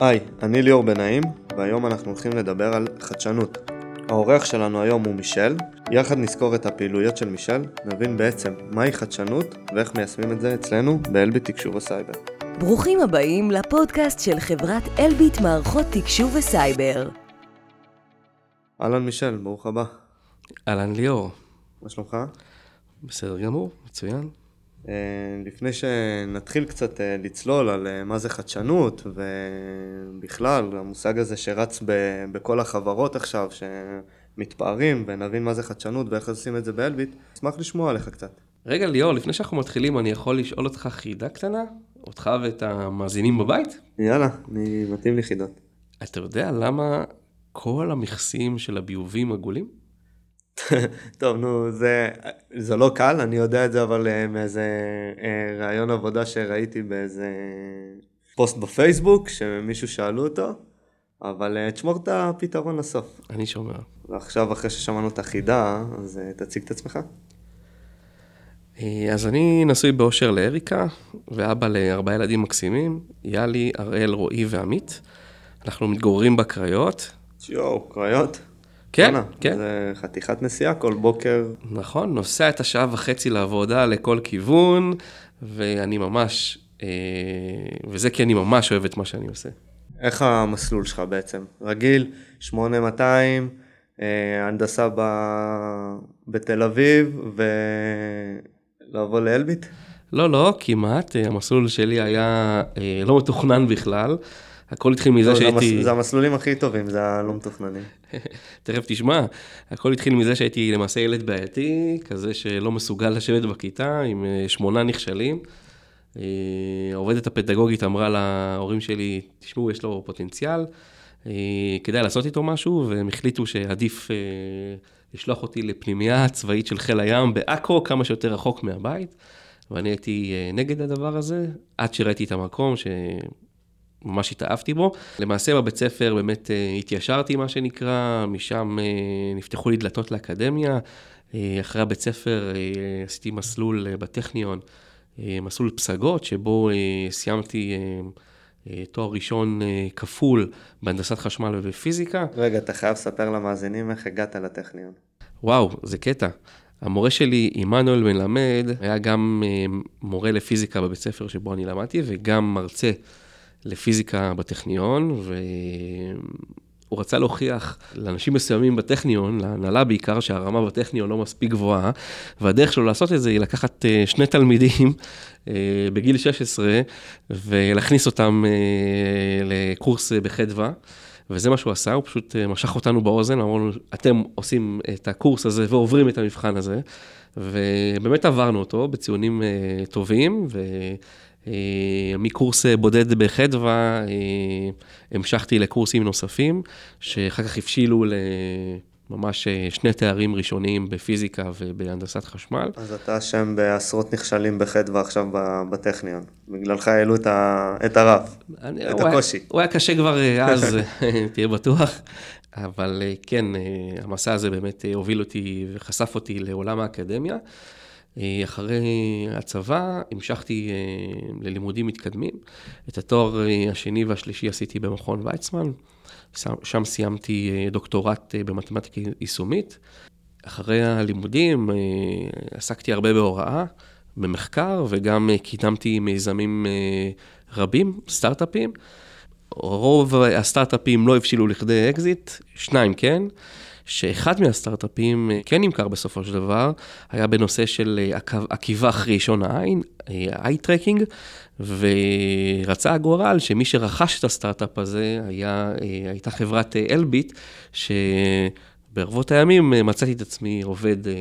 היי, אני ליאור בנעים, והיום אנחנו הולכים לדבר על חדשנות. האורח שלנו היום הוא מישל, יחד נזכור את הפעילויות של מישל, נבין בעצם מהי חדשנות ואיך מיישמים את זה אצלנו באלביט תקשוב וסייבר. ברוכים הבאים לפודקאסט של חברת אלביט מערכות תקשוב וסייבר. אהלן מישל, ברוך הבא. אהלן ליאור. מה שלומך? בסדר גמור, מצוין. אה, לפני שנתחיל קצת אה, לצלול על אה, מה זה חדשנות, ובכלל, המושג הזה שרץ ב- בכל החברות עכשיו, שמתפארים, ונבין מה זה חדשנות ואיך עושים את זה באלביט, אשמח לשמוע עליך קצת. רגע ליאור, לפני שאנחנו מתחילים, אני יכול לשאול אותך חידה קטנה? אותך ואת המאזינים בבית? יאללה, אני מתאים לי חידות. אתה יודע למה כל המכסים של הביובים עגולים? טוב, נו, זה, זה לא קל, אני יודע את זה, אבל uh, מאיזה uh, ראיון עבודה שראיתי באיזה פוסט בפייסבוק, שמישהו שאלו אותו, אבל uh, תשמור את הפתרון לסוף. אני שומע. ועכשיו, אחרי ששמענו את החידה, אז uh, תציג את עצמך. אה, אז אני נשוי באושר לאריקה, ואבא לארבעה ילדים מקסימים, יאלי, אראל, רועי ועמית. אנחנו מתגוררים בקריות. יואו, קריות. כן, בואנה, כן. זה חתיכת נסיעה כל בוקר. נכון, נוסע את השעה וחצי לעבודה לכל כיוון, ואני ממש, אה, וזה כי אני ממש אוהב את מה שאני עושה. איך המסלול שלך בעצם? רגיל, 8200, אה, הנדסה ב... בתל אביב, ולבוא לאלביט? לא, לא, כמעט, אה, המסלול שלי היה אה, לא מתוכנן בכלל. הכל התחיל מזה לא, שהייתי, זה המסלולים הכי טובים, זה הלא מתוכננים. תכף תשמע, הכל התחיל מזה שהייתי למעשה ילד בעייתי, כזה שלא מסוגל לשבת בכיתה עם אה, שמונה נכשלים. אה, העובדת הפדגוגית אמרה להורים שלי, תשמעו, יש לו פוטנציאל, אה, כדאי לעשות איתו משהו, והם החליטו שעדיף לשלוח אותי לפנימייה צבאית של חיל הים בעכו, כמה שיותר רחוק מהבית, ואני הייתי נגד הדבר הזה, עד שראיתי את המקום, שממש התאהבתי בו. למעשה בבית ספר באמת אה, התיישרתי, מה שנקרא, משם אה, נפתחו לי דלתות לאקדמיה. אה, אחרי הבית ספר עשיתי מסלול בטכניון, מסלול פסגות, שבו סיימתי תואר ראשון כפול בהנדסת חשמל ובפיזיקה. רגע, אתה חייב לספר למאזינים איך הגעת לטכניון. וואו, זה קטע. המורה שלי, עמנואל מלמד, היה גם מורה לפיזיקה בבית ספר שבו אני למדתי, וגם מרצה לפיזיקה בטכניון, והוא רצה להוכיח לאנשים מסוימים בטכניון, להנהלה בעיקר, שהרמה בטכניון לא מספיק גבוהה, והדרך שלו לעשות את זה היא לקחת אה, שני תלמידים אה, בגיל 16 ולהכניס אותם אה, לקורס בחדווה. וזה מה שהוא עשה, הוא פשוט משך אותנו באוזן, אמר לנו, אתם עושים את הקורס הזה ועוברים את המבחן הזה, ובאמת עברנו אותו בציונים טובים, ומקורס אה, בודד בחדווה, אה, המשכתי לקורסים נוספים, שאחר כך הבשילו לממש אה, שני תארים ראשונים בפיזיקה ובהנדסת חשמל. אז אתה אשם בעשרות נכשלים בחדווה עכשיו בטכניון. בגללך העלו את, ה... את הרף. אני- את הוא היה- הקושי. הוא היה קשה כבר אה, אז, אה, תהיה בטוח. אבל אה, כן, אה, המסע הזה באמת אה, הוביל אותי וחשף אותי לעולם האקדמיה. אה, אחרי הצבא המשכתי אה, ללימודים מתקדמים. את התואר אה, השני והשלישי עשיתי במכון ויצמן. שם- סיימתי דוקטורט במתמטיקה יישומית. אחרי הלימודים עסקתי הרבה בהוראה, במחקר, וגם קידמתי מיזמים רבים, סטארט-אפים. רוב הסטארט-אפים לא הבשילו לכדי אקזיט, שניים כן, שאחד מהסטארט-אפים אה, כן נמכר בסופו של דבר, היה בנושא של אה, עקיבה אחרי שעון העין, eye tracking, ורצה הגורל שמי שרכש את הסטארט-אפ הזה היה, אה, הייתה חברת אה, אלביט, שברבות הימים אה, מצאתי את עצמי עובד אה,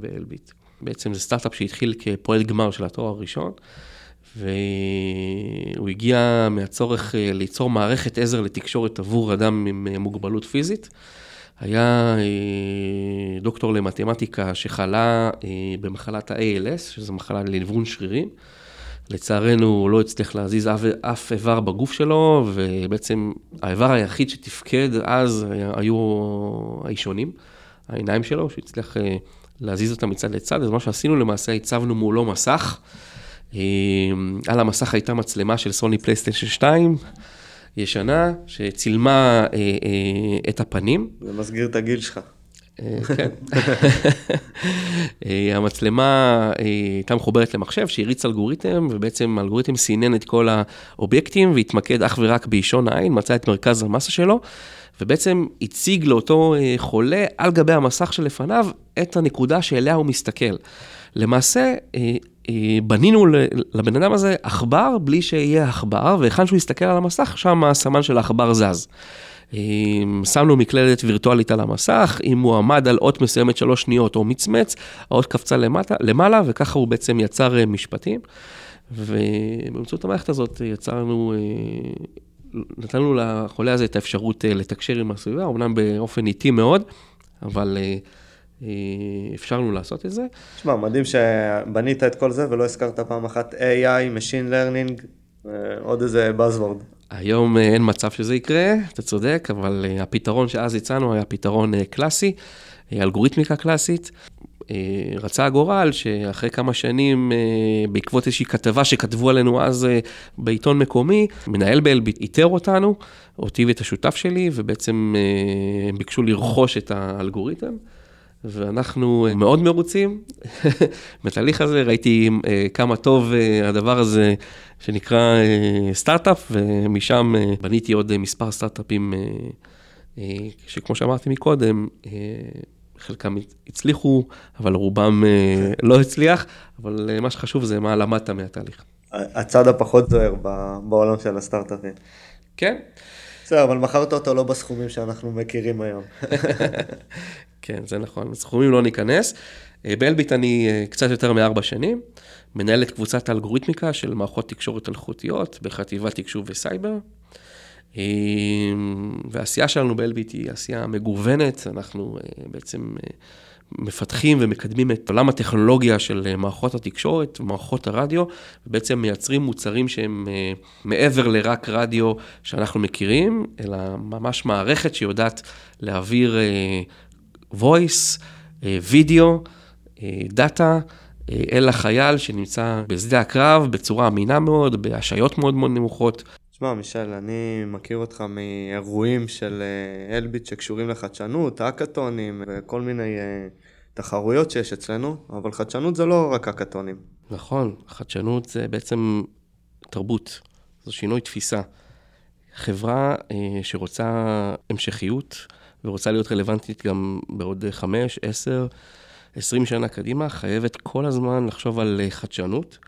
באלביט. בעצם זה סטארט-אפ שהתחיל כפרויקט גמר של התואר הראשון, והוא הגיע מהצורך אה, ליצור מערכת עזר לתקשורת עבור אדם עם אה, מוגבלות פיזית. היה אה, דוקטור למתמטיקה שחלה אה, במחלת ה-ALS, שזו מחלה לניוון שרירים. לצערנו הוא לא הצליח להזיז אף, אף איבר בגוף שלו, ובעצם האיבר היחיד שתפקד אז היו האישונים, העיניים שלו, שהוא הצליח אה, להזיז אותם מצד לצד, אז מה שעשינו למעשה, הצבנו מולו מסך. על המסך הייתה מצלמה של סוני פלייסטיישן 2, ישנה שצילמה אה, אה, את הפנים. זה מסגיר את הגיל שלך. אה, כן. אה, המצלמה אה, הייתה מחוברת למחשב שהריץ אלגוריתם, ובעצם האלגוריתם סינן את כל האובייקטים והתמקד אך ורק באישון העין, מצא את מרכז המסה שלו, ובעצם הציג לאותו חולה על גבי המסך שלפניו את הנקודה שאליה הוא מסתכל. למעשה, בנינו לבן אדם הזה עכבר בלי שיהיה עכבר, והיכן שהוא יסתכל על המסך, שם הסמן של העכבר זז. שמנו מקלדת וירטואלית על המסך, אם הוא עמד על אות מסוימת שלוש שניות או מצמץ, האות קפצה למטה, למעלה, וככה הוא בעצם יצר אה, משפטים. ובאמצעות המערכת הזאת יצרנו, אה, נתנו לחולה הזה את האפשרות אה, לתקשר עם הסביבה, אמנם באופן איטי מאוד, אבל אפשרנו לעשות את זה. תשמע, מדהים שבנית את כל זה ולא הזכרת פעם אחת AI, Machine Learning, עוד איזה Buzzword. היום אה, אין מצב שזה יקרה, אתה צודק, אבל אה, הפתרון שאז הצענו היה פתרון אה, קלאסי, אלגוריתמיקה קלאסית. רצה הגורל שאחרי כמה שנים, בעקבות איזושהי כתבה שכתבו עלינו אז בעיתון מקומי, מנהל באלביט איתר אותנו, אותי ואת השותף שלי, ובעצם הם ביקשו לרכוש את האלגוריתם. ואנחנו מאוד מרוצים בתהליך הזה, ראיתי כמה טוב הדבר הזה שנקרא אה, סטארט-אפ, ומשם אה, בניתי עוד אה, מספר סטארט-אפים, שכמו שאמרתי מקודם, חלקם הצליחו, אבל רובם לא הצליח, אבל מה שחשוב זה מה למדת מהתהליך. הצד הפחות זוהר בעולם של הסטארט-אפים. כן. בסדר, אבל מכרת אותו לא בסכומים שאנחנו מכירים היום. כן, זה נכון, בסכומים לא ניכנס. באלביט אני קצת יותר מארבע שנים. מנהל את קבוצת האלגוריתמיקה של מערכות תקשורת אלחוטיות בחטיבת תקשוב וסייבר. אמ, והעשייה שלנו באלביט היא עשייה מגוונת, אנחנו אה, בעצם אה, מפתחים ומקדמים את עולם הטכנולוגיה של אה, מערכות התקשורת, מערכות הרדיו, ובעצם מייצרים מוצרים שהם מעבר לרק רדיו שאנחנו מכירים, אלא ממש מערכת שיודעת להעביר voice, וידאו, דאטה. אל החייל שנמצא בשדה הקרב בצורה אמינה מאוד, בהשעיות מאוד מאוד נמוכות. תשמע, מישל, אני מכיר אותך מאירועים של אה, אלביט שקשורים לחדשנות, האקתונים וכל מיני אה, תחרויות שיש אצלנו, אבל חדשנות זה לא רק האקתונים. נכון, חדשנות זה בעצם תרבות, זה שינוי תפיסה. חברה אה, שרוצה המשכיות ורוצה להיות רלוונטית גם בעוד חמש, עשר, 20 שנה קדימה, חייבת כל הזמן לחשוב על חדשנות.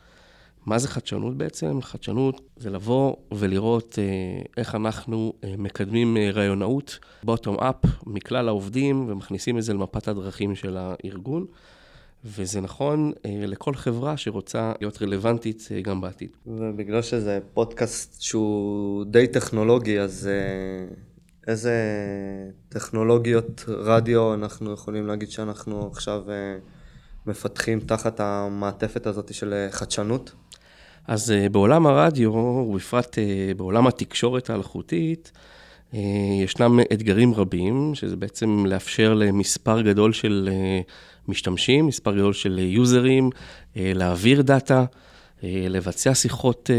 מה זה חדשנות בעצם? חדשנות זה לבוא ולראות אה, איך אנחנו אה, מקדמים רעיונאות, בוטום אפ, מכלל העובדים, ומכניסים את זה למפת הדרכים של הארגון. וזה נכון לכל חברה שרוצה להיות רלוונטית גם בעתיד. ובגלל שזה פודקאסט שהוא די טכנולוגי, אז איזה טכנולוגיות רדיו אנחנו יכולים להגיד שאנחנו עכשיו אה, מפתחים תחת המעטפת הזאת של אה, חדשנות? אז אה, בעולם הרדיו, ובפרט בעולם התקשורת האלחוטית, ישנם אתגרים רבים, שזה בעצם לאפשר למספר גדול של משתמשים, מספר גדול של יוזרים, להעביר דאטה. לבצע שיחות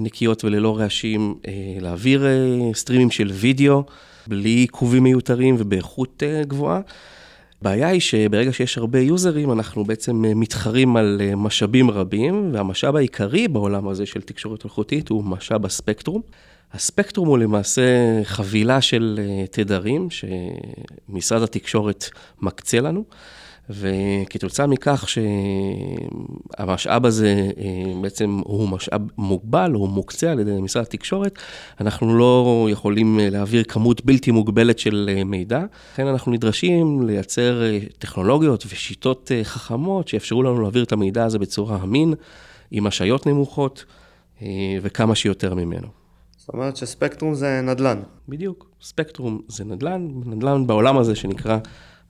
נקיות וללא רעשים, להעביר סטרימים של וידאו בלי עיכובים מיותרים ובאיכות גבוהה. הבעיה היא שברגע שיש הרבה יוזרים, אנחנו בעצם מתחרים על משאבים רבים, והמשאב העיקרי בעולם הזה של תקשורת אלחוטית הוא משאב הספקטרום. הספקטרום הוא למעשה חבילה של תדרים שמשרד התקשורת מקצה לנו. וכתוצאה מכך שהמשאב הזה אה, בעצם הוא משאב מוגבל, הוא מוקצה על ידי משרד התקשורת, אנחנו לא יכולים אה, להעביר כמות בלתי מוגבלת של אה, מידע, לכן אנחנו נדרשים לייצר טכנולוגיות ושיטות חכמות שיאפשרו לנו להעביר את המידע הזה בצורה אמין, עם השעיות נמוכות וכמה שיותר ממנו. זאת אומרת שספקטרום זה נדל"ן. בדיוק, ספקטרום זה נדל"ן, נדל"ן בעולם הזה שנקרא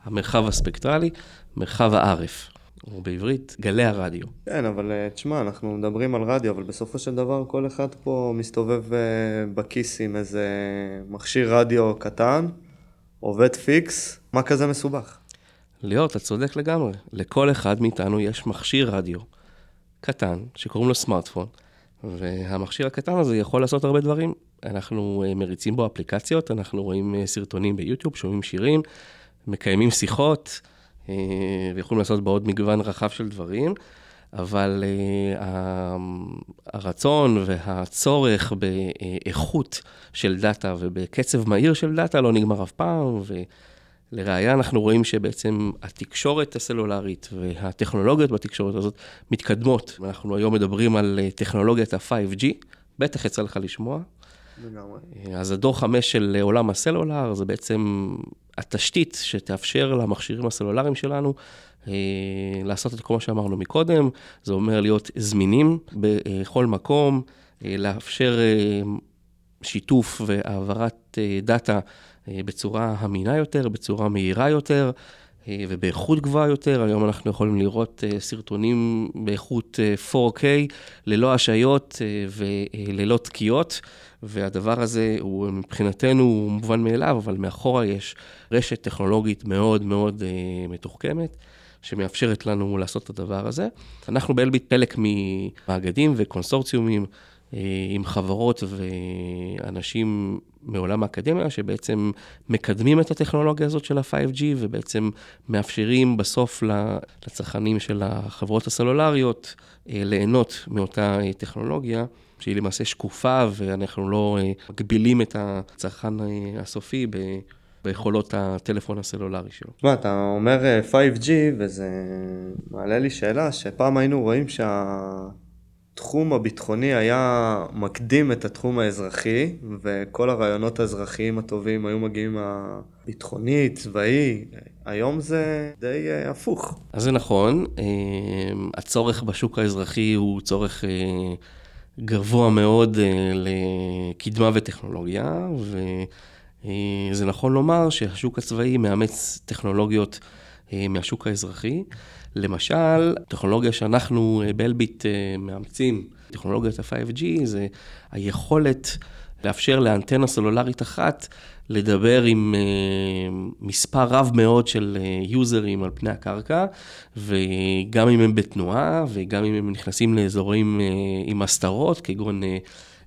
המרחב הספקטרלי. מרחב הערף, או בעברית, גלי הרדיו. כן, אבל אה, תשמע, אנחנו מדברים על רדיו, אבל בסופו של דבר כל אחד פה מסתובב אה, בכיס עם איזה מכשיר רדיו קטן, עובד פיקס, מה כזה מסובך? ליאור, אתה צודק לגמרי. לכל אחד מאיתנו יש מכשיר רדיו קטן, שקוראים לו סמארטפון, והמכשיר הקטן הזה יכול לעשות הרבה דברים. אנחנו אה, מריצים בו אפליקציות, אנחנו רואים סרטונים ביוטיוב, שומעים שירים, מקיימים שיחות, אה, ויכולים לעשות בו עוד מגוון רחב של דברים, אבל הרצון והצורך באיכות של דאטה ובקצב מהיר של דאטה לא נגמר אף פעם, ולראיה אנחנו רואים שבעצם התקשורת הסלולרית והטכנולוגיות בתקשורת הזאת מתקדמות. אנחנו היום מדברים על טכנולוגיית ה-5G, בטח יצא לך לשמוע. לגמרי. אז הדור חמש של עולם הסלולר זה בעצם התשתית שתאפשר למכשירים הסלולריים שלנו אה, לעשות את כל מה שאמרנו מקודם, זה אומר להיות זמינים בכל מקום, אה, לאפשר אה, שיתוף והעברת דאטה בצורה אמינה יותר, בצורה מהירה יותר. ובאיכות גבוהה יותר, היום אנחנו יכולים לראות סרטונים באיכות 4K, ללא השעיות וללא תקיעות, והדבר הזה הוא מבחינתנו מובן מאליו, אבל מאחורה יש רשת טכנולוגית מאוד מאוד מתוחכמת. שמאפשרת לנו לעשות את הדבר הזה. אנחנו באלביט חלק ממאגדים וקונסורציומים אה, עם חברות ואנשים מעולם האקדמיה, שבעצם מקדמים את הטכנולוגיה הזאת של ה-5G, ובעצם מאפשרים בסוף לצרכנים של החברות הסלולריות אה, ליהנות מאותה טכנולוגיה. שהיא למעשה שקופה, ואנחנו לא אה, מגבילים את הצרכן הסופי ביכולות הטלפון הסלולרי שלו. תשמע, אתה אומר 5G, אה, וזה מעלה לי שאלה, שפעם היינו רואים שהתחום הביטחוני היה מקדים את התחום האזרחי, וכל הרעיונות האזרחיים הטובים היו מגיעים מהביטחוני, צבאי. היום זה די uh, הפוך. אז זה נכון, uh, הצורך בשוק האזרחי הוא צורך uh, גבוה מאוד לקדמה וטכנולוגיה, ו... אה, זה נכון לומר שהשוק הצבאי מאמץ טכנולוגיות אה, מהשוק האזרחי. למשל, טכנולוגיה שאנחנו אה, באלביט מאמצים, טכנולוגיית ה-5G, זה היכולת לאפשר לאנטנה סלולרית אחת לדבר עם מספר רב מאוד של יוזרים על פני הקרקע, וגם אם הם בתנועה, וגם אם הם נכנסים לאזורים עם הסתרות, כגון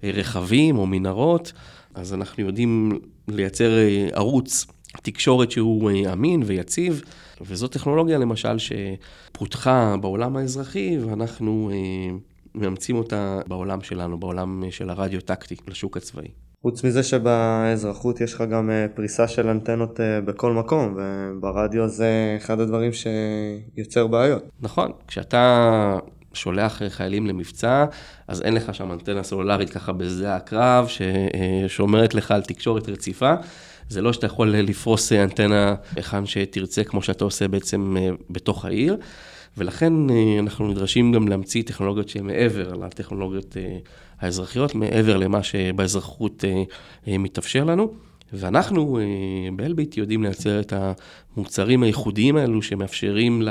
רכבים או מנהרות, אז אנחנו יודעים לייצר אה, ערוץ תקשורת שהוא אה, אמין ויציב, וזו טכנולוגיה למשל שפותחה בעולם האזרחי, ואנחנו אה, מאמצים אותה בעולם שלנו, בעולם של הרדיו טקטי, לשוק הצבאי. חוץ מזה שבאזרחות יש לך גם פריסה של אנטנות בכל מקום, וברדיו זה אחד הדברים שיוצר בעיות. נכון, כשאתה שולח חיילים למבצע, אז אין לך שם אנטנה סלולרית ככה בשדה הקרב, ששומרת לך על תקשורת רציפה. זה לא שאתה יכול לפרוס אנטנה היכן שתרצה, כמו שאתה עושה בעצם אה, בתוך העיר. ולכן אה, אנחנו נדרשים גם להמציא טכנולוגיות שהן מעבר לטכנולוגיות אה, האזרחיות, מעבר למה שבאזרחות מתאפשר לנו. ואנחנו באלביט יודעים לייצר את המוצרים הייחודיים האלו שמאפשרים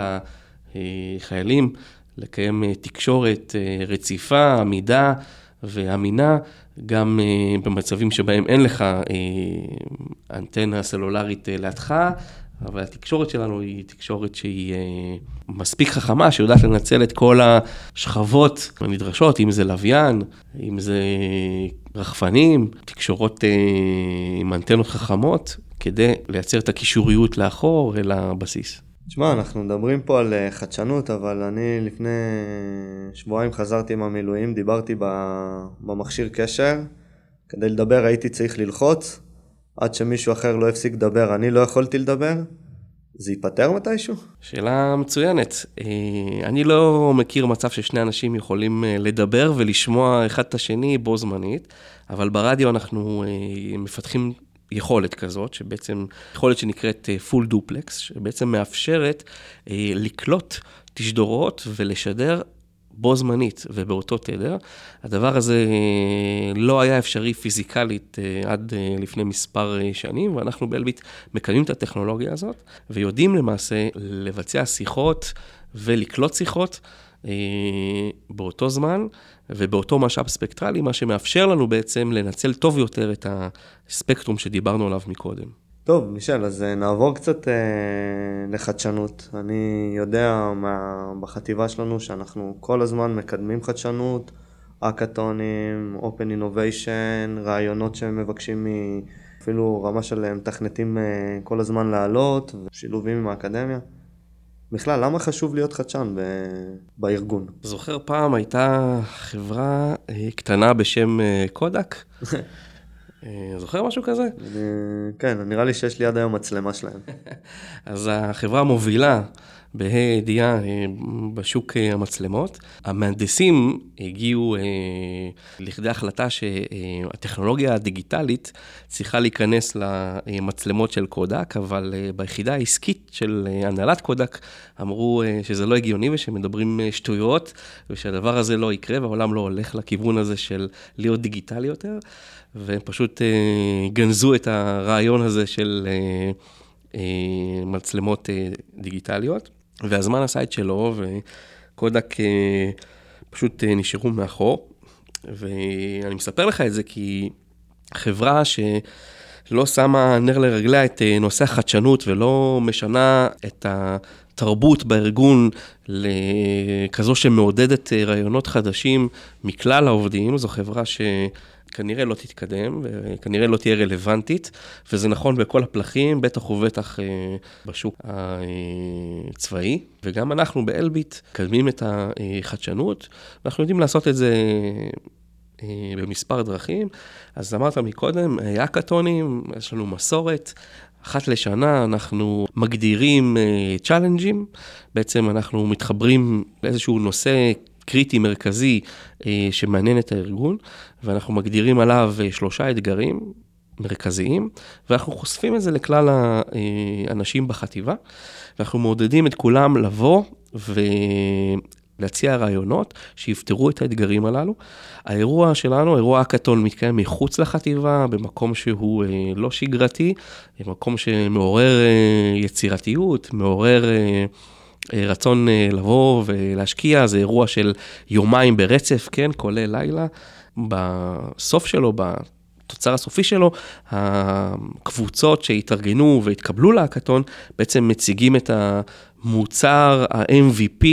לחיילים לקיים אה, תקשורת אה, רציפה, עמידה ואמינה, גם אה, במצבים שבהם אין לך אנטנה סלולרית לידך, אבל התקשורת שלנו היא תקשורת שהיא מספיק חכמה, שיודעת לנצל את כל השכבות הנדרשות, אם זה לוויין, אם זה רחפנים, תקשורות עם אנטנות חכמות, כדי לייצר את הקישוריות לאחור אל הבסיס. תשמע, אנחנו מדברים פה על אה, חדשנות, אבל אני לפני שבועיים חזרתי עם המילואים, דיברתי במכשיר קשר, כדי לדבר הייתי צריך ללחוץ, עד שמישהו אחר לא הפסיק לדבר, אני לא יכולתי לדבר. זה ייפתר מתישהו? שאלה מצוינת. אה, אני לא מכיר מצב ששני אנשים יכולים אה, לדבר ולשמוע אחד את השני בו זמנית, אבל ברדיו אנחנו מפתחים יכולת כזאת, שבעצם, יכולת שנקראת אה, full duplex, שבעצם מאפשרת אה, לקלוט תשדורות ולשדר בו זמנית ובאותו תדר. הדבר הזה אה, לא היה אפשרי פיזיקלית עד לפני מספר שנים, ואנחנו באלביט מקדמים את הטכנולוגיה הזאת, ויודעים למעשה לבצע שיחות ולקלוט שיחות באותו זמן. ובאותו משאב ספקטרלי, מה שמאפשר לנו בעצם לנצל טוב יותר את הספקטרום שדיברנו עליו מקודם. טוב, מישל, אז אה, נעבור קצת אה, לחדשנות. אני יודע מה, בחטיבה שלנו שאנחנו כל הזמן מקדמים חדשנות, אקאטונים, Open Innovation, רעיונות שהם מבקשים אפילו רמה של מתכנתים אה, כל הזמן לעלות, ושילובים עם האקדמיה. בכלל, למה חשוב להיות חדשן ב... בארגון? זוכר פעם הייתה חברה אה, קטנה בשם אה, קודק. זוכר משהו כזה? כן, נראה לי שיש לי עד היום מצלמה שלהם. אז החברה המובילה בה"א הידיעה אה, בשוק אה, המצלמות. המהנדסים הגיעו אה, לכדי החלטה שהטכנולוגיה הדיגיטלית צריכה להיכנס למצלמות של קודק, אבל ביחידה העסקית של הנהלת קודק אמרו שזה לא הגיוני ושמדברים שטויות, ושהדבר הזה לא יקרה והעולם לא הולך לכיוון הזה של להיות דיגיטלי יותר, והם פשוט גנזו את הרעיון הזה של... מצלמות דיגיטליות. והזמן עשה את שלו, וקודק אה, פשוט אה, נשארו מאחור. ואני מספר לך את זה כי חברה שלא שמה נר לרגליה את אה, נושא החדשנות ולא משנה את התרבות בארגון לכזו שמעודדת רעיונות חדשים מכלל העובדים, זו חברה ש... כנראה לא תתקדם, וכנראה לא תהיה רלוונטית, וזה נכון בכל הפלחים, בטח ובטח אה, בשוק הצבאי. וגם אנחנו באלביט מקדמים את החדשנות, ואנחנו יודעים לעשות את זה אה, במספר דרכים. אז אמרת מקודם, האקתונים, יש לנו מסורת. אחת לשנה אנחנו מגדירים צ'אלנג'ים, uh, בעצם אנחנו מתחברים לאיזשהו נושא קריטי מרכזי אה, שמעניין את הארגון, ואנחנו מגדירים עליו אה, שלושה אתגרים מרכזיים, ואנחנו חושפים את זה לכלל האנשים בחטיבה, ואנחנו מעודדים את כולם לבוא ולהציע רעיונות שיפתרו את האתגרים הללו. האירוע שלנו, אירוע הקאטון, מתקיים מחוץ לחטיבה, במקום שהוא אה, לא שגרתי, במקום שמעורר יצירתיות, מעורר... אה, רצון אה, לבוא ולהשקיע, זה אירוע של יומיים ברצף, כן, כולל לילה. בסוף שלו, בתוצר הסופי שלו, הקבוצות שהתארגנו והתקבלו להקתון, בעצם מציגים את המוצר ה-MVP,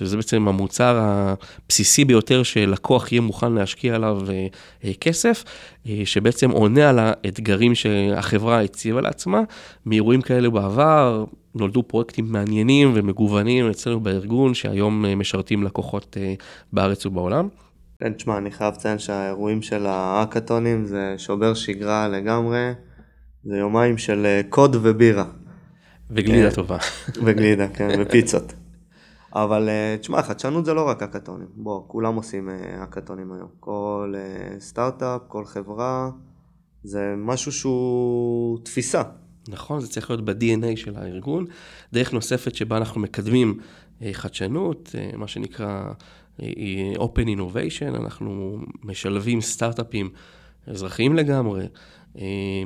וזה בעצם המוצר הבסיסי ביותר שלקוח יהיה מוכן להשקיע עליו אה, כסף, שבעצם עונה על האתגרים שהחברה הציבה לעצמה, מאירועים כאלה בעבר, נולדו פרויקטים מעניינים ומגוונים אצלנו בארגון, שהיום אה, משרתים לקוחות אה, בארץ ובעולם. כן, תשמע, אני חייב לציין שהאירועים של האקתונים זה שובר שגרה לגמרי, זה יומיים של אה, קוד ובירה. וגלידה טובה. וגלידה, כן, ופיצות. אבל תשמע, חדשנות זה לא רק אקתונים, בוא, כולם עושים אקתונים היום. כל סטארט-אפ, כל חברה, זה משהו שהוא תפיסה. נכון, זה צריך להיות ב-DNA של הארגון. דרך נוספת שבה אנחנו מקדמים אה, חדשנות, אה, מה שנקרא אה, Open Innovation, אנחנו משלבים סטארט-אפים אזרחיים לגמרי,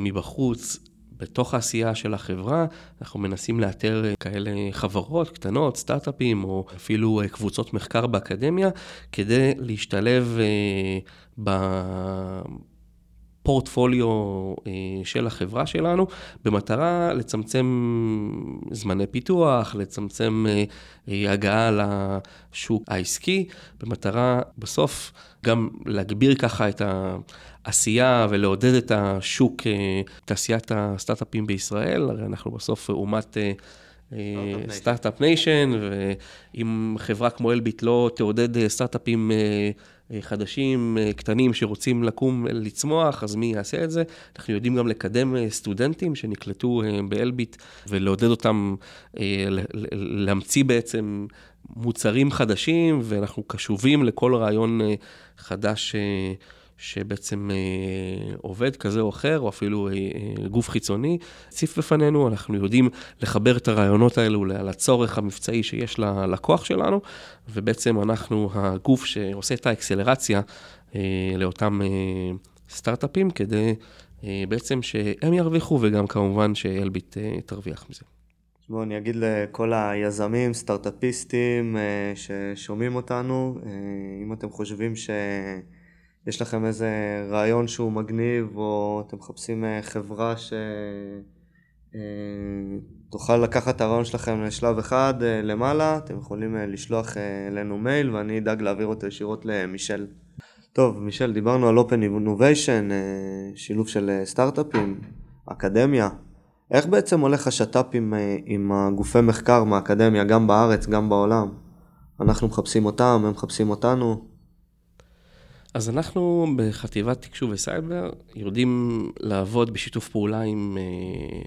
מבחוץ, בתוך העשייה של החברה, אנחנו מנסים לאתר כאלה חברות קטנות, סטארט-אפים, או אפילו קבוצות מחקר באקדמיה, כדי להשתלב ב... פורטפוליו אה, של החברה שלנו, במטרה לצמצם זמני פיתוח, לצמצם אה, אה, הגעה לשוק העסקי, במטרה בסוף גם להגביר ככה את העשייה ולעודד את השוק, תעשיית הסטארט-אפים בישראל, הרי אנחנו בסוף אומת... Start-Up Nation, ואם חברה כמו אלביט לא תעודד סטארט-אפים חדשים, אה, קטנים, שרוצים לקום, לצמוח, אז מי יעשה את זה? אנחנו יודעים גם לקדם אה, סטודנטים שנקלטו באלביט ולעודד אותם להמציא בעצם מוצרים חדשים, ואנחנו קשובים לכל רעיון חדש שבעצם אה, עובד כזה או אחר, או אפילו אה, אה, גוף חיצוני, הציף בפנינו, אנחנו יודעים לחבר את הרעיונות האלו לצורך המבצעי שיש ללקוח שלנו, ובעצם אנחנו הגוף שעושה את האקסלרציה לאותם סטארט-אפים, כדי בעצם שהם ירוויחו, וגם כמובן שאלביט תרוויח מזה. בואו אני אגיד לכל היזמים, סטארט-אפיסטים ששומעים אותנו, אם אתם חושבים ש... יש לכם איזה רעיון שהוא מגניב, או אתם מחפשים אה, חברה שתוכל אה, לקחת את הרעיון שלכם לשלב אחד אה, למעלה, אתם יכולים לשלוח אלינו מייל ואני אדאג להעביר אותו ישירות למישל. טוב, מישל, דיברנו על Open Innovation, אה, שילוב של אה, סטארט-אפים, אקדמיה. איך בעצם הולך השת"פ עם, אה, עם הגופי מחקר מהאקדמיה, גם בארץ, גם בעולם? אנחנו מחפשים אותם, הם מחפשים אותנו. אז אנחנו בחטיבת תקשוב וסייבר יודעים לעבוד בשיתוף פעולה עם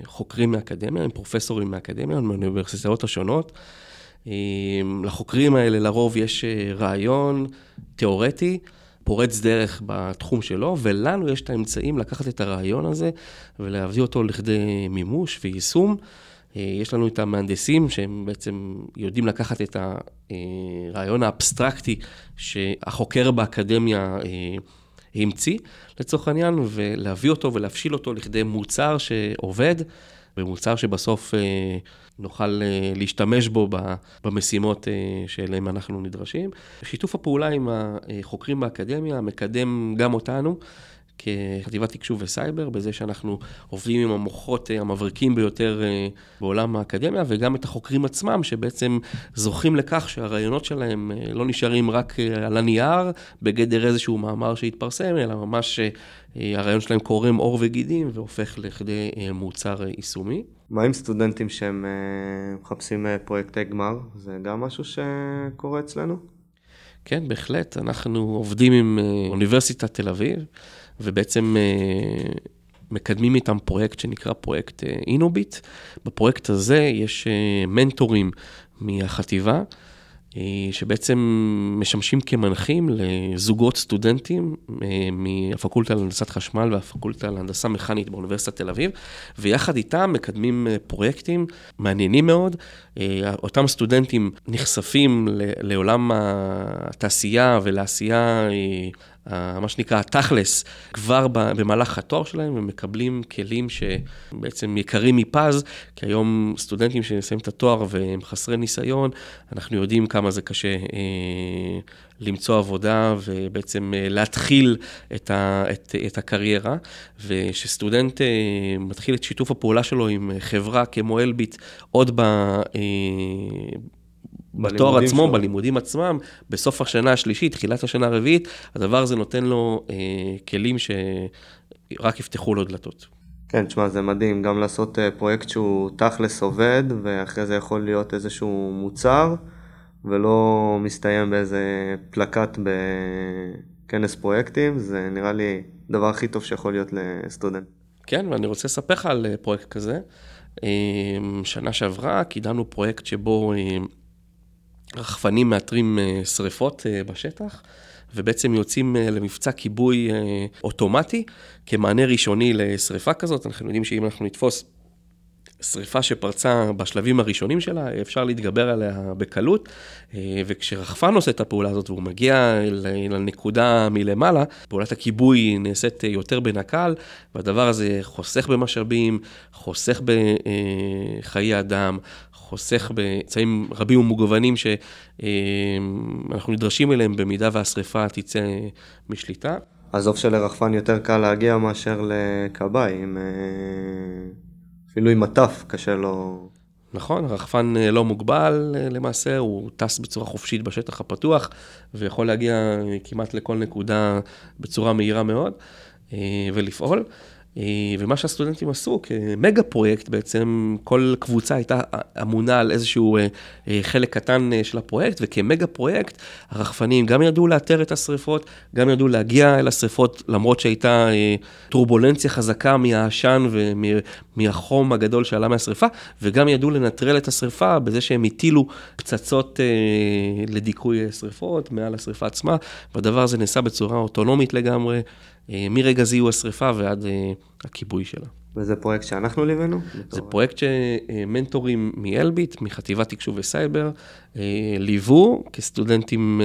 חוקרים מהאקדמיה, עם פרופסורים מהאקדמיה, מהאוניברסיטאות השונות. לחוקרים האלה לרוב יש רעיון תיאורטי. פורץ דרך בתחום שלו, ולנו יש את האמצעים לקחת את הרעיון הזה ולהביא אותו לכדי מימוש ויישום. אה, יש לנו את המהנדסים שהם בעצם יודעים לקחת את הרעיון האבסטרקטי שהחוקר באקדמיה אה, המציא, לצורך העניין, ולהביא אותו ולהפשיל אותו לכדי מוצר שעובד, ומוצר שבסוף אה, נוכל אה, להשתמש בו במשימות אה, שאליהן אנחנו נדרשים. שיתוף הפעולה עם החוקרים באקדמיה מקדם גם אותנו. כחטיבת תקשוב וסייבר, בזה שאנחנו עובדים עם המוחות המבריקים ביותר בעולם האקדמיה, וגם את החוקרים עצמם, שבעצם זוכים לכך שהרעיונות שלהם לא נשארים רק על הנייר, בגדר איזשהו מאמר שהתפרסם, אלא ממש הרעיון שלהם קורם עור וגידים והופך לכדי מוצר יישומי. מה עם סטודנטים שהם מחפשים פרויקטי גמר? זה גם משהו שקורה אצלנו? כן, בהחלט. אנחנו עובדים עם אוניברסיטת תל אביב, ובעצם uh, מקדמים איתם פרויקט שנקרא פרויקט אינוביט. בפרויקט הזה יש uh, מנטורים מהחטיבה. אה, שבעצם משמשים כמנחים לזוגות סטודנטים אה, מהפקולטה להנדסת חשמל והפקולטה להנדסה מכנית באוניברסיטת תל אביב, ויחד איתם מקדמים אה, פרויקטים מעניינים מאוד. אותם סטודנטים נחשפים לעולם התעשייה ולעשייה מה שנקרא התכלס, כבר במהלך התואר שלהם, ומקבלים כלים שבעצם יקרים מפז, כי היום סטודנטים שמסיימים את התואר והם חסרי ניסיון, אנחנו יודעים כמה זה קשה אה, למצוא עבודה ובעצם אה, להתחיל את, ה, את, את הקריירה. וכשסטודנט אה, מתחיל את שיתוף הפעולה שלו עם חברה כמו אלביט, עוד ב... אה, בתואר עצמו, שלו. בלימודים עצמם, בסוף השנה השלישית, תחילת השנה הרביעית, הדבר הזה נותן לו אה, כלים שרק יפתחו לו דלתות. כן, תשמע, זה מדהים, גם לעשות אה, פרויקט שהוא תכלס עובד, ואחרי זה יכול להיות איזשהו מוצר, ולא מסתיים באיזה פלקט בכנס פרויקטים, זה נראה לי הדבר הכי טוב שיכול להיות לסטודנט. כן, ואני רוצה לספר לך על אה, פרויקט כזה. אה, שנה שעברה קידמנו פרויקט שבו רחפנים מאתרים אה, שריפות אה, בשטח, ובעצם יוצאים אה, למבצע כיבוי אוטומטי כמענה ראשוני לשריפה כזאת. אנחנו יודעים שאם אנחנו נתפוס שריפה שפרצה בשלבים הראשונים שלה, אפשר להתגבר עליה בקלות, וכשרחפן עושה את הפעולה הזאת והוא מגיע לנקודה מלמעלה, פעולת הכיבוי נעשית יותר בנקל, והדבר הזה חוסך במשאבים, חוסך בחיי אדם, חוסך באמצעים רבים ומגוונים שאנחנו נדרשים אליהם במידה והשריפה תצא משליטה. עזוב שלרחפן יותר קל להגיע מאשר לכבאי, עם... אפילו עם מטף קשה לו. נכון, הרחפן לא מוגבל למעשה, הוא טס בצורה חופשית בשטח הפתוח ויכול להגיע כמעט לכל נקודה בצורה מהירה מאוד ולפעול. אה, ומה שהסטודנטים עשו כמגה פרויקט בעצם, כל קבוצה הייתה אמונה על איזשהו אה, אה, חלק קטן של הפרויקט, וכמגה פרויקט הרחפנים גם ידעו לאתר את השריפות, גם ידעו להגיע אל השריפות, למרות שהייתה טורבולנציה חזקה מהעשן ומהחום הגדול שעלה מהשריפה, וגם ידעו לנטרל את השריפה בזה שהם הטילו פצצות לדיכוי שריפות מעל השריפה עצמה, והדבר הזה נעשה בצורה אוטונומית לגמרי. אה, מרגע זיהוי השריפה ועד אה, הכיבוי שלה. וזה פרויקט שאנחנו ליווינו? זה פרויקט שמנטורים מאלביט, מחטיבת תקשוב וסייבר, אה, ליוו כסטודנטים,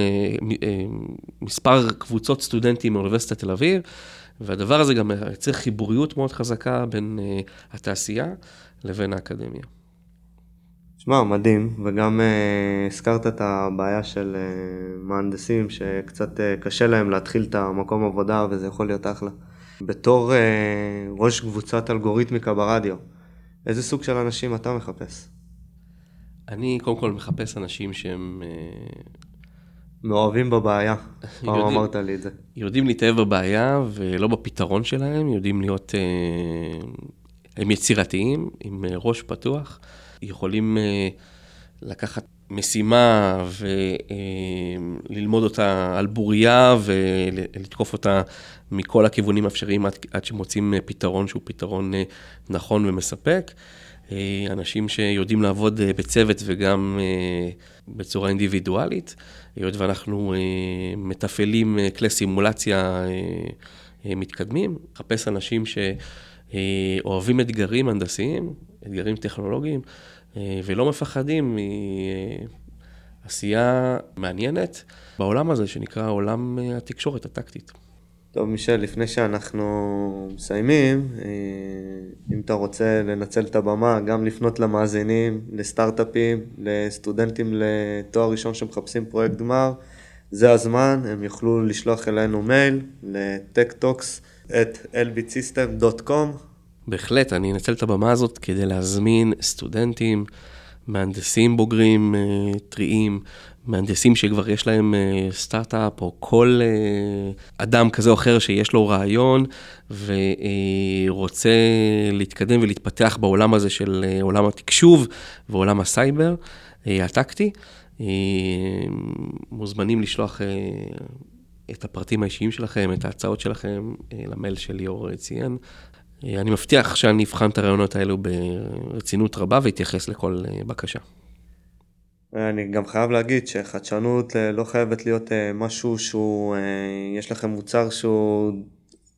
מספר קבוצות סטודנטים מאוניברסיטת תל אביב, והדבר הזה גם יוצר חיבוריות מאוד חזקה בין התעשייה לבין האקדמיה. שמע, מדהים, וגם uh, הזכרת את הבעיה של uh, מהנדסים שקצת uh, קשה להם להתחיל את המקום עבודה וזה יכול להיות אחלה. בתור uh, ראש קבוצת אלגוריתמיקה ברדיו, איזה סוג של אנשים אתה מחפש? אני קודם כל מחפש אנשים שהם uh, מאוהבים בבעיה, פעם. אמרת לי את זה. יודעים להתאהב בבעיה ולא בפתרון שלהם, יודעים להיות, הם יצירתיים, עם ראש פתוח, יכולים אה, לקחת משימה וללמוד אותה על בוריה ולתקוף אותה מכל הכיוונים האפשריים עד, עד שמוצאים אה, פתרון שהוא פתרון אה, נכון ומספק. אנשים שיודעים לעבוד בצוות וגם בצורה אינדיבידואלית, היות ואנחנו מתפעלים כלי סימולציה מתקדמים, לחפש אנשים שאוהבים אתגרים הנדסיים, אתגרים טכנולוגיים, אה, ולא מפחדים מעשייה מעניינת בעולם הזה שנקרא עולם אה, התקשורת הטקטית. טוב, מישל, לפני שאנחנו מסיימים, אה, אם אתה רוצה לנצל את הבמה, גם לפנות למאזינים, לסטארט-אפים, לסטודנטים לתואר ראשון שמחפשים פרויקט גמר, זה הזמן, הם יוכלו לשלוח אלינו מייל ל-techtalks at lbitsystem.com. בהחלט, אני אנצל את הבמה הזאת כדי להזמין סטודנטים, מהנדסים בוגרים אה, טריים, מהנדסים שכבר יש להם אה, סטארט-אפ, או כל אה, אדם כזה או אחר שיש לו רעיון ורוצה להתקדם ולהתפתח בעולם הזה של עולם התקשוב ועולם הסייבר הטקטי. מוזמנים לשלוח את הפרטים האישיים שלכם, את ההצעות שלכם, למייל שליאור ציין. אני מבטיח שאני אבחן את הרעיונות האלו ברצינות רבה ואתייחס לכל אה, בקשה. אני גם חייב להגיד שחדשנות אה, לא חייבת להיות אה, משהו שהוא, יש לכם מוצר שהוא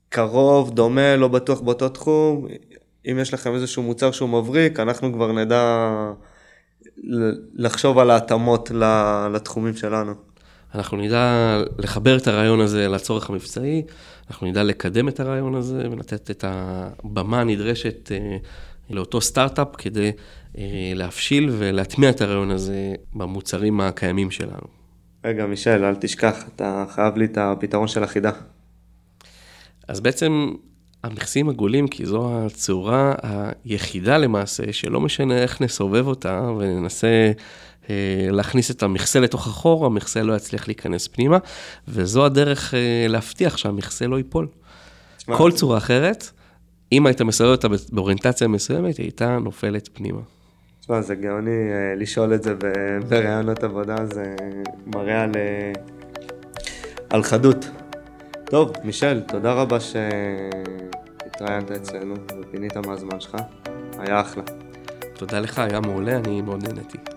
קרוב, דומה, לא בטוח באותו תחום. אם יש לכם איזשהו מוצר שהוא מבריק, אנחנו כבר נדע לחשוב על ההתאמות לתחומים שלנו. אנחנו נדע לחבר את הרעיון הזה לצורך המבצעי, אנחנו נדע לקדם את הרעיון הזה ולתת את הבמה הנדרשת אה, לאותו סטארט-אפ כדי אה, להפשיל ולהטמיע את הרעיון הזה במוצרים הקיימים שלנו. רגע, מישל, אל תשכח, אתה חייב לי את הפתרון של החידה. אז בעצם המכסים עגולים, כי זו הצורה היחידה למעשה, שלא משנה איך נסובב אותה וננסה להכניס את המכסה לתוך החור, המכסה לא יצליח להיכנס פנימה, וזו הדרך אה, להבטיח שהמכסה לא ייפול. כל צורה אחרת, אם היית מסובב אותה באוריינטציה מסוימת, היא הייתה נופלת פנימה. תשמע, זה גאוני אה, לשאול את זה בראיונות עבודה, זה מראה על, אה, על חדות. טוב, מישל, תודה רבה שהתראיינת אצלנו ופינית מהזמן שלך. היה אחלה. תודה לך, היה מעולה, אני מאוד נהניתי.